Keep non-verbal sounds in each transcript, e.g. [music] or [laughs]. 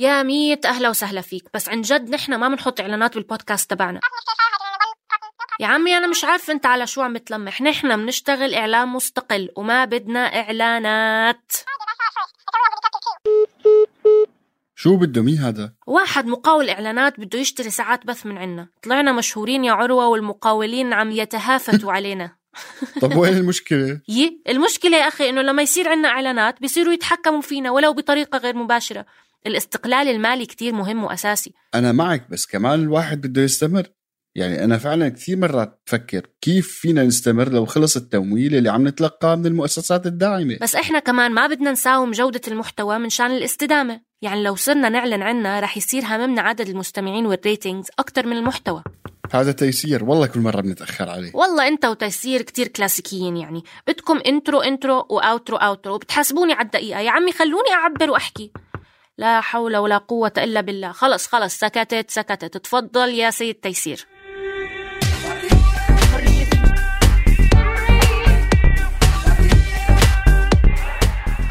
يا ميت أهلا وسهلا فيك. بس عن جد نحن ما بنحط إعلانات بالبودكاست تبعنا. يا عمي أنا مش عارف أنت على شو عم تلمح. نحن بنشتغل إعلان مستقل وما بدنا إعلانات. شو بده مين هذا؟ واحد مقاول إعلانات بده يشتري ساعات بث من عنا. طلعنا مشهورين يا عروة والمقاولين عم يتهافتوا علينا. [laughs] طب وين المشكلة؟ يي المشكلة يا أخي إنه لما يصير عنا إعلانات بيصيروا يتحكموا فينا ولو بطريقة غير مباشرة. الاستقلال المالي كتير مهم وأساسي. أنا معك بس كمان الواحد بده يستمر. يعني أنا فعلا كثير مرات بفكر كيف فينا نستمر لو خلص التمويل اللي عم نتلقاه من المؤسسات الداعمة. بس إحنا كمان ما بدنا نساوم جودة المحتوى من شان الاستدامة. يعني لو صرنا نعلن عنا رح يصير همنا عدد المستمعين وال ratings أكتر من المحتوى. هذا تيسير. والله كل مرة بنتأخر عليه. والله أنت وتيسير كتير كلاسيكيين يعني. بدكم intro intro و outro outro وبتحاسبوني على الدقيقة. يا عمي خلوني أعبر وأحكي. لا حول ولا قوة إلا بالله. خلص خلص سكتت سكتت. تفضل يا سيد تيسير.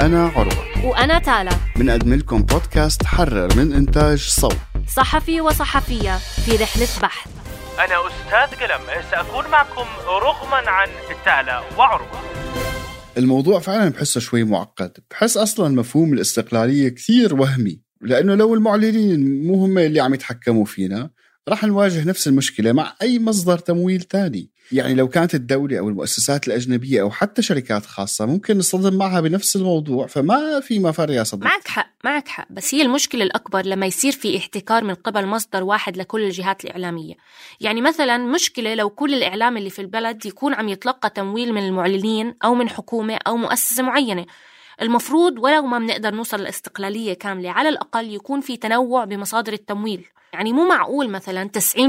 أنا عروة. وأنا تالا. بنقدم لكم بودكاست حرر من إنتاج صوت. صحفي وصحفية في رحلة بحث. أنا أستاذ قلم. سأكون معكم رغما عن تالا وعروة. الموضوع فعلا بحسه شوي معقد. بحس أصلا مفهوم الاستقلالية كثير وهمي لأنه لو المعلنين مو هم اللي عم يتحكموا فينا رح نواجه نفس المشكلة مع أي مصدر تمويل تاني. يعني لو كانت الدولة أو المؤسسات الأجنبية أو حتى شركات خاصة ممكن نصطدم معها بنفس الموضوع فما في مفر يا صديقي. معك حق معك حق. بس هي المشكلة الأكبر لما يصير في احتكار من قبل مصدر واحد لكل الجهات الإعلامية. يعني مثلا مشكلة لو كل الإعلام اللي في البلد يكون عم يتلقى تمويل من المعلنين أو من حكومة أو مؤسسة معينة. المفروض ولو ما بنقدر نوصل لاستقلالية كاملة على الأقل يكون في تنوع بمصادر التمويل. يعني مو معقول مثلا 90%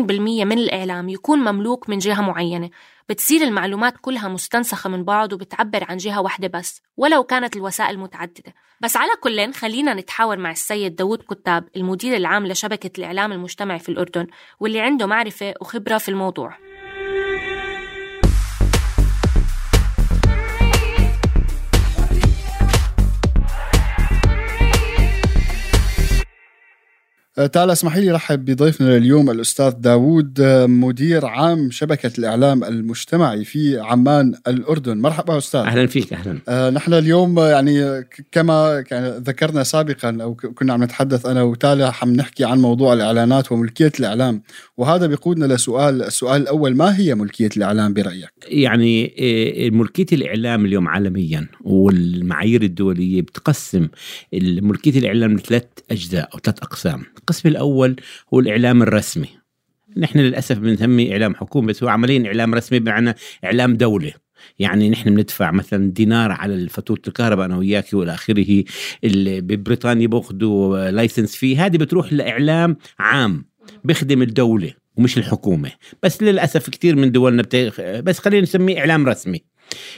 من الإعلام يكون مملوك من جهة معينة. بتصير المعلومات كلها مستنسخة من بعض وبتعبر عن جهة واحدة بس ولو كانت الوسائل متعددة. بس على كل خلينا نتحاور مع السيد داود كتاب المدير العام لشبكة الإعلام المجتمعي في الأردن واللي عنده معرفة وخبرة في الموضوع. تعال اسمحي لي رحب بضيفنا اليوم الأستاذ داوود آه، مدير عام شبكة الإعلام المجتمعي في عمان الأردن. مرحبا أستاذ. أهلا فيك أهلا. آه نحن اليوم آه، يعني كما ذكرنا سابقا أو كنا عم نتحدث أنا وتالا عم نحكي عن موضوع الإعلانات وملكية الإعلام. وهذا بيقودنا لسؤال السؤال الأول ما هي ملكية الإعلام برأيك؟ يعني ملكية الإعلام اليوم عالميا والمعايير الدولية بتقسم ملكية الإعلام لثلاث أجزاء أو ثلاث أقسام. القسم الأول هو الإعلام الرسمي. نحن للأسف بنسميه إعلام حكومي بس هو عمليا إعلام رسمي بمعنى إعلام دولة. يعني نحن بندفع مثلا دينار على فاتورة الكهرباء أنا وياك والى آخره اللي ببريطانيا باخذوا لايسنس فيه هذه بتروح لإعلام عام بيخدم الدولة ومش الحكومة. بس للأسف كثير من دولنا بت... بس خلينا نسميه إعلام رسمي.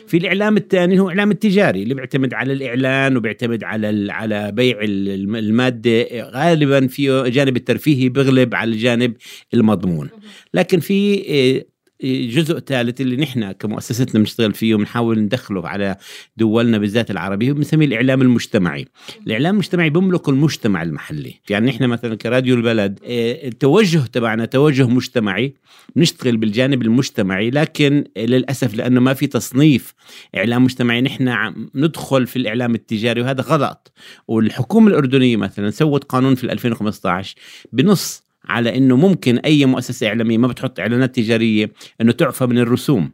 في الإعلام الثاني هو الاعلام التجاري اللي بيعتمد على الإعلان وبيعتمد على على بيع المادة. غالبا فيه جانب الترفيهي بيغلب على الجانب المضمون. لكن في آه، جزء ثالث اللي نحن كمؤسستنا بنشتغل فيه وبنحاول ندخله على دولنا بالذات العربيه بنسميه الإعلام المجتمعي. الإعلام المجتمعي بيملك المجتمع المحلي. يعني نحن مثلا كراديو البلد آه، التوجه تبعنا توجه مجتمعي بنشتغل بالجانب المجتمعي لكن للأسف لأنه ما في تصنيف إعلام مجتمعي نحن ندخل في الإعلام التجاري وهذا غلط. والحكومة الأردنية مثلا سوت قانون في 2015 بنص على إنه ممكن أي مؤسسة إعلامية ما بتحط إعلانات تجارية إنه تعفى من الرسوم.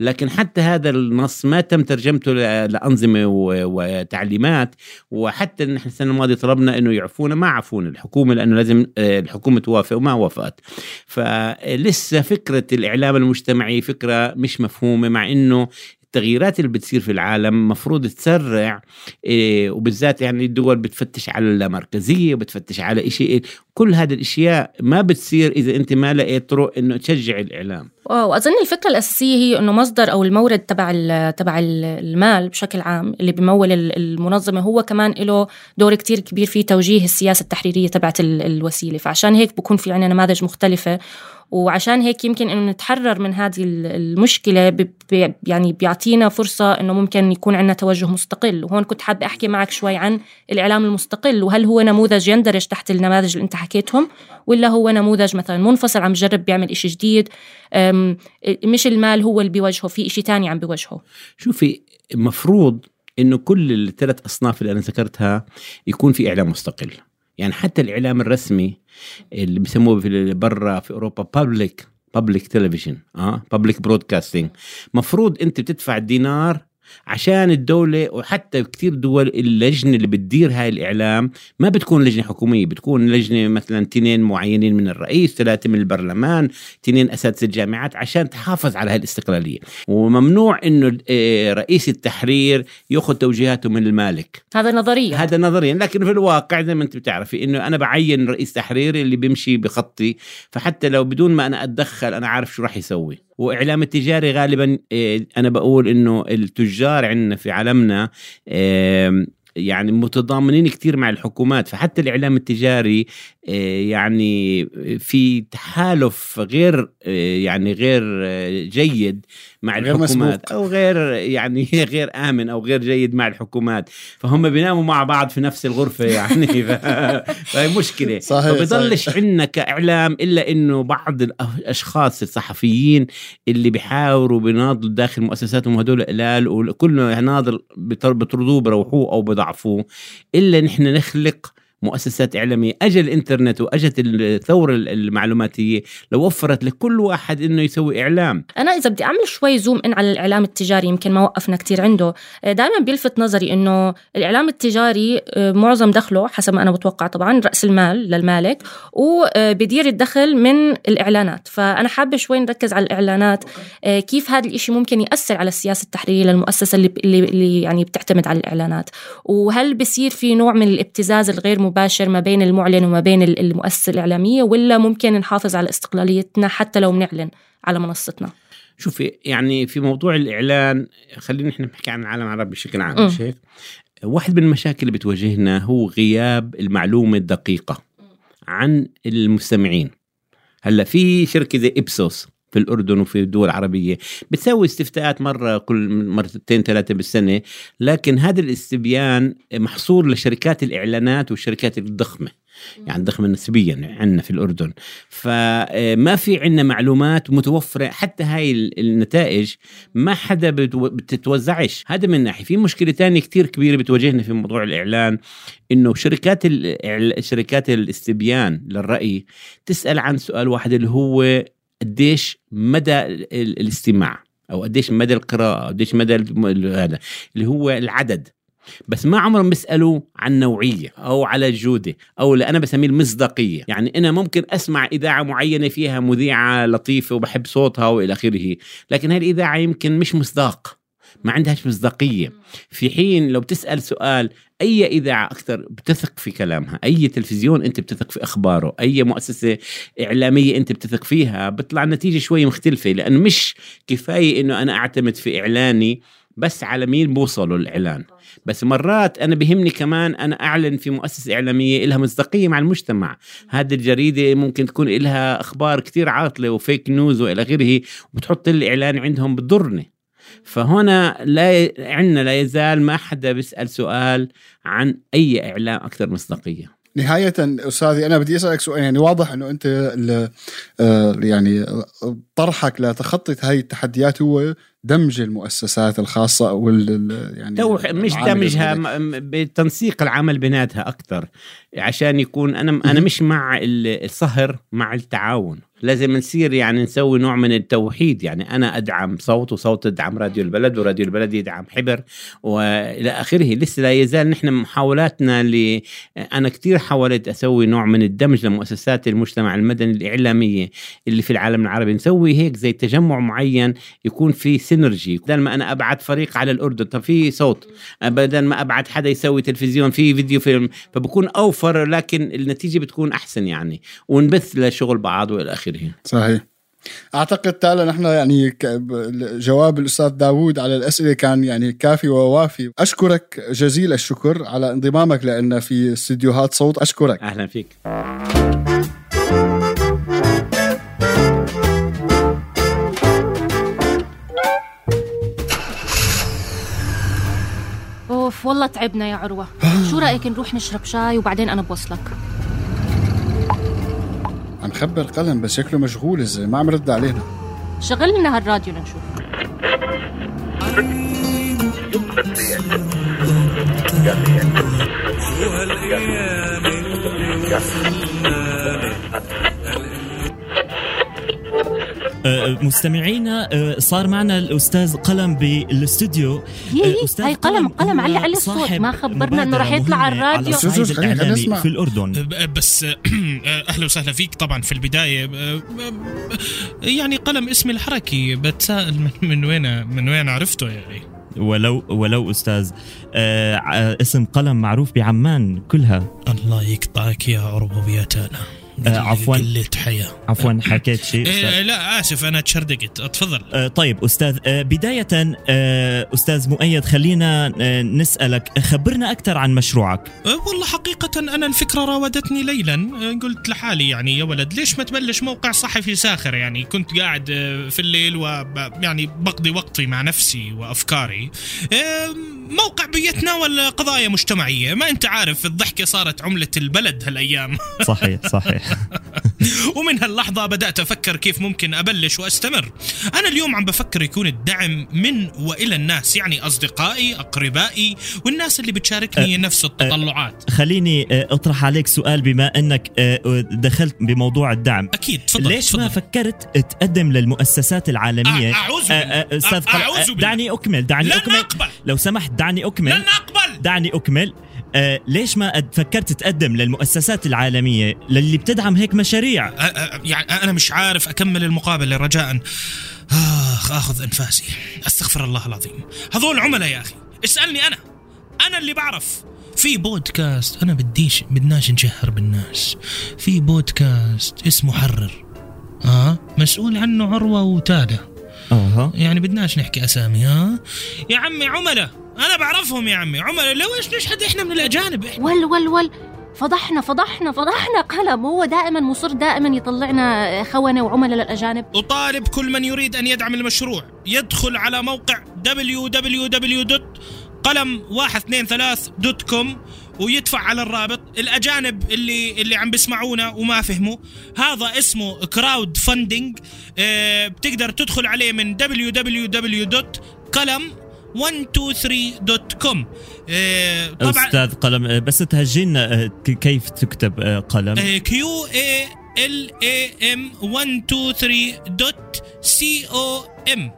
لكن حتى هذا النص ما تم ترجمته لأنظمة وتعليمات. وحتى نحن السنة الماضية طلبنا إنه يعفونا ما عفونا. الحكومة لأنه لازم آه، الحكومة توافق وما وافقت. فلسه فكرة الإعلام المجتمعي فكرة مش مفهومة مع إنه التغييرات اللي بتصير في العالم مفروض تسرع إيه وبالذات يعني الدول بتفتش على اللامركزيه وبتفتش على شيء كل هذه الأشياء ما بتصير إذا أنت ما لقيت طرق إنه تشجع الإعلام. واظن الفكرة الأساسية هي إنه مصدر أو المورد تبع تبع المال بشكل عام اللي بيمول المنظمة هو كمان له دور كتير كبير في توجيه السياسة التحريرية تبعت الوسيلة. فعشان هيك بكون في عندنا نماذج مختلفة وعشان هيك يمكن إنه نتحرر من هذه المشكلة بي يعني بيعطينا فرصة إنه ممكن يكون عندنا توجه مستقل. وهون كنت حابة أحكي معك شوي عن الإعلام المستقل وهل هو نموذج يندرج تحت النماذج اللي أنت حكيتهم ولا هو نموذج مثلا منفصل عم يجرب بيعمل إشي جديد مش المال هو اللي بيوجهه في إشي تاني عم بيوجهه. شوفي مفروض إنه كل الثلاث أصناف اللي أنا ذكرتها يكون في إعلام مستقل. يعني حتى الإعلام الرسمي اللي بسموه في برا في أوروبا بابليك بابليك تلفزيون آه بابليك برودكاستنج مفروض أنت بتدفع دينار عشان الدولة وحتى كثير دول اللجنة اللي بتدير هاي الإعلام ما بتكون لجنة حكومية بتكون لجنة مثلا تنين معينين من الرئيس ثلاثة من البرلمان تنين أساتذة الجامعات عشان تحافظ على هاي الاستقلالية. وممنوع أنه آه، رئيس التحرير يأخذ توجيهاته من المالك. هذا نظريا هذا نظريا لكن في الواقع زي ما أنت بتعرفي إنه أنا بعين رئيس تحرير اللي بيمشي بخطي. فحتى لو بدون ما أنا أتدخل أنا عارف شو راح يسوي. وإعلام التجاري غالبا آه، أنا بقول إنه التجار عندنا في عالمنا يعني متضامنين كثير مع الحكومات فحتى الإعلام التجاري آه، يعني في تحالف غير آه، يعني غير جيد مع غير الحكومات مسبوق. أو غير يعني [laughs] غير آمن أو غير جيد مع الحكومات. فهم بيناموا مع بعض في نفس الغرفة يعني. [laughs] فهي مشكلة. [laughs] صحيح فبضلش عندنا كإعلام إلا إنه بعض الأشخاص الصحفيين اللي بيحاوروا بيناضلوا داخل مؤسساتهم هدول قلال وكل ناضل بيطردوه بروحوه أو بضعفوه إلا نحن نخلق مؤسسات إعلامية أجل الإنترنت وأجت الثورة المعلوماتية لو وفرت لكل واحد إنه يسوي إعلام. أنا إذا بدي أعمل شوي زوم إن على الإعلام التجاري يمكن ما وقفنا كتير عنده. دائما بيلفت نظري إنه الإعلام التجاري آه، معظم دخله حسب ما أنا بتوقع طبعا رأس المال للمالك وبدير الدخل من الإعلانات. فأنا حابة شوي نركز على الإعلانات آه، كيف هذا الإشي ممكن يأثر على السياسة التحريرية للمؤسسة اللي, اللي يعني بتعتمد على الإعلانات؟ وهل بصير في نوع من الابتزاز الغير مباشر ما بين المعلن وما بين المؤسسة الإعلامية ولا ممكن نحافظ على استقلاليتنا حتى لو بنعلن على منصتنا؟ شوفي يعني في موضوع الإعلان خلينا نحن نحكي عن العالم العربي بشكل عام مش هيك واحد من المشاكل اللي بتواجهنا هو غياب المعلومة الدقيقة عن المستمعين. هلأ في شركة زي إبسوس في الأردن وفي الدول العربية. بتسوي استفتاءات مرة كل مرتين ثلاثة بالسنة لكن هذا الاستبيان محصور لشركات الإعلانات والشركات الضخمة. يعني ضخمة نسبيا عندنا في الأردن. فما في عندنا معلومات متوفرة حتى هاي النتائج ما حدا بتتوزعش. هذا من ناحية. في مشكلة تانية كتير كبيرة بتواجهنا في موضوع الإعلان إنه شركات شركات الاستبيان للرأي تسأل عن سؤال واحد اللي هو قديش مدى الاستماع أو قديش مدى القراءة قديش مدى هذا اللي هو العدد. بس ما عمرهم بيسألوا عن نوعية أو على الجوده أو اللي أنا بسميه المصداقية. يعني أنا ممكن أسمع إذاعة معينة فيها مذيعة لطيفة وبحب صوتها وإلى آخره لكن هاي الاذاعه يمكن مش مصداق ما عندهاش مصداقية. في حين لو بتسأل سؤال أي إذاعة أكثر بتثق في كلامها؟ أي تلفزيون أنت بتثق في أخباره؟ أي مؤسسة إعلامية أنت بتثق فيها؟ بيطلع النتيجة شوي مختلفة لأنه مش كفاية إنه أنا أعتمد في إعلاني بس على مين بوصلوا الإعلان. بس مرات أنا بهمني كمان أنا أعلن في مؤسسة إعلامية لها مصداقية مع المجتمع. هذه الجريدة ممكن تكون لها أخبار كثير عاطلة وفيك نيوز وإلى اخره وبتحط الإعلان عندهم بضرني. فهنا لا عندنا لا يزال ما حدا بيسأل سؤال عن أي إعلام أكثر مصداقية. نهاية أستاذي أنا بدي أسألك سؤال يعني واضح أنه أنت آه، يعني طرحك لتخطي هاي التحديات هو دمج المؤسسات الخاصة وال يعني مش دمجها بتنسيق العمل بيناتها أكثر عشان يكون أنا أنا مش مع الصهر مع التعاون لازم نصير يعني نسوي نوع من التوحيد يعني أنا أدعم صوت وصوت ادعم راديو البلد وراديو البلد يدعم حبر وإلى آخره. لسه لا يزال نحن محاولاتنا ل أنا كثير حاولت أسوي نوع من الدمج لمؤسسات المجتمع المدني الإعلامية اللي في العالم العربي. نسوي هيك زي تجمع معين يكون في synergy بدل ما أنا أبعت فريق على الأردن طب في صوت. بدل ما أبعت حدا يسوي تلفزيون في فيديو فيلم فبكون أوفر لكن النتيجة بتكون أحسن يعني. ونبث لشغل بعض وإلى آخره. صحيح. أعتقد تالا نحن يعني جواب الأستاذ داوود على الأسئلة كان يعني كافي ووافي. أشكرك جزيل الشكر على انضمامك لنا في استديوهات صوت. أشكرك. أهلا فيك. والله تعبنا يا عروة. شو رأيك نروح نشرب شاي وبعدين أنا بوصلك؟ عم خبر قلم بس شكله مشغول الزلمه ما عم رد علينا. شغل لنا هالراديو لنشوف. آه، مستمعينا آه، صار معنا الأستاذ قلم بالاستوديو هي آه، هي أستاذ هاي قلم قلم علي علي الصوت. ما خبرنا إنه مبادرة يطلع على على الراديو نسمع. في الأردن. ب- بس أهلا وسهلا فيك طبعا في البداية. يعني قلم اسمي الحركي بتساءل من, من وين من وين عرفته يعني؟ ولو ولو أستاذ آه، ع- اسم قلم معروف بعمان كلها. الله يقطعك يا عربو يا تالا آه، عفواً. قلة حياة. عفوا حكيت شيء. إيه. لا آسف أنا تشردقت. اتفضل آه، طيب أستاذ آه، بداية آه، أستاذ مؤيد خلينا آه، نسألك خبرنا أكثر عن مشروعك. أه، والله حقيقة أنا الفكرة راودتني ليلا. أه، قلت لحالي يعني يا ولد ليش ما تبلش موقع صحفي ساخر؟ يعني كنت قاعد أه، في الليل و يعني بقضي وقتي مع نفسي وأفكاري. أه، موقع بيتناول قضايا مجتمعية ما أنت عارف الضحكة صارت عملة البلد هالأيام [laughs] صحيح صحيح ومن هاللحظة بدأت أفكر كيف ممكن أبلش وأستمر أنا اليوم عم بفكر يكون الدعم من وإلى الناس يعني أصدقائي أقربائي والناس اللي بتشاركني نفس التطلعات خليني آه، أطرح عليك سؤال بما أنك آه، دخلت بموضوع الدعم أكيد تفضل ليش تفضل. ما فكرت تقدم للمؤسسات العالمية أ- أعوذ آه، بالله. أستاذ. دعني أكمل دعني أكمل أقبل. لو سمحت دعني أكمل. لن أقبل! دعني أكمل. آه ليش ما فكرت تقدم للمؤسسات العالمية للي بتدعم هيك مشاريع؟ أ- أ- يعني أنا مش عارف أكمل المقابلة رجاء. آخ آخذ أنفاسي. أستغفر الله العظيم. هذول عملاء يا أخي. اسألني أنا. أنا اللي بعرف. في بودكاست أنا بديش بدناش نجهر بالناس. في بودكاست اسمه حرر. آه؟ مسؤول عنه عروة وتادا أها. يعني بدناش نحكي أسامي ها يا عمي عملاء. أنا بعرفهم يا عمي. عملاء لو إيش نشهد إحنا من الأجانب؟ إحنا ول ول ول. فضحنا فضحنا فضحنا قلم. هو دائما مصر دائما يطلعنا خونة وعملاء للأجانب. أطالب كل من يريد أن يدعم المشروع. يدخل على موقع www.قلم123.com ويدفع على الرابط. الأجانب اللي اللي عم بيسمعونا وما فهموا. هذا اسمه كراود فاندنج بتقدر تدخل عليه من www.قلم 123.com آه، طبعا أستاذ قلم آه، بس تهجينا آه، كيف تكتب قلم؟ Q A L A M 123 dot C O M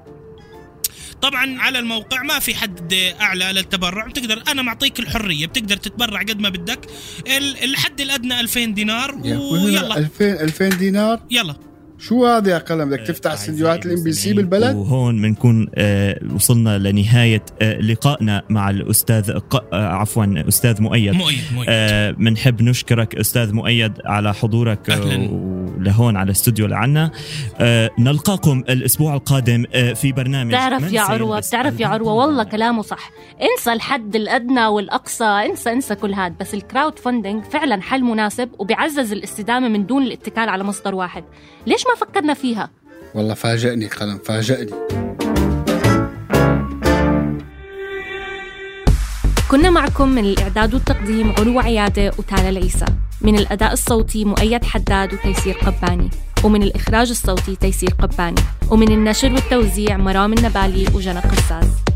طبعا على الموقع ما في حد أعلى للتبرع بتقدر أنا معطيك الحرية بتقدر تتبرع قد ما بدك. ال- الحد الأدنى 2000 دينار ويلا. 2000 2000 دينار؟ يلا. شو هذا يا قلم بدك تفتح استديوهات ال MBC بالبلد وهون بنكون آه، وصلنا لنهاية آه، لقائنا مع الأستاذ ق- آه، عفوا أستاذ مؤيد. مؤيد مؤيد. بنحب نشكرك أستاذ مؤيد على حضورك أهلاً. لهون على الاستوديو لعنا. آه، نلقاكم الأسبوع القادم آه، في برنامج بتعرف يا عروة سيلبس بتعرف يا عروة والله كلامه صح. انسى الحد الأدنى والأقصى انسى انسى كل هاد. بس ال crowdfunding فعلا حل مناسب وبيعزز الاستدامة من دون الاتكال على مصدر واحد. ليش ما فكرنا فيها؟ والله فاجأني قلم فاجأني كنا معكم من الإعداد والتقديم علو عيادة وتالا العيسى. من الأداء الصوتي مؤيد حداد وتيسير قباني ومن الإخراج الصوتي تيسير قباني ومن النشر والتوزيع مرام النبالي وجنى قزاز.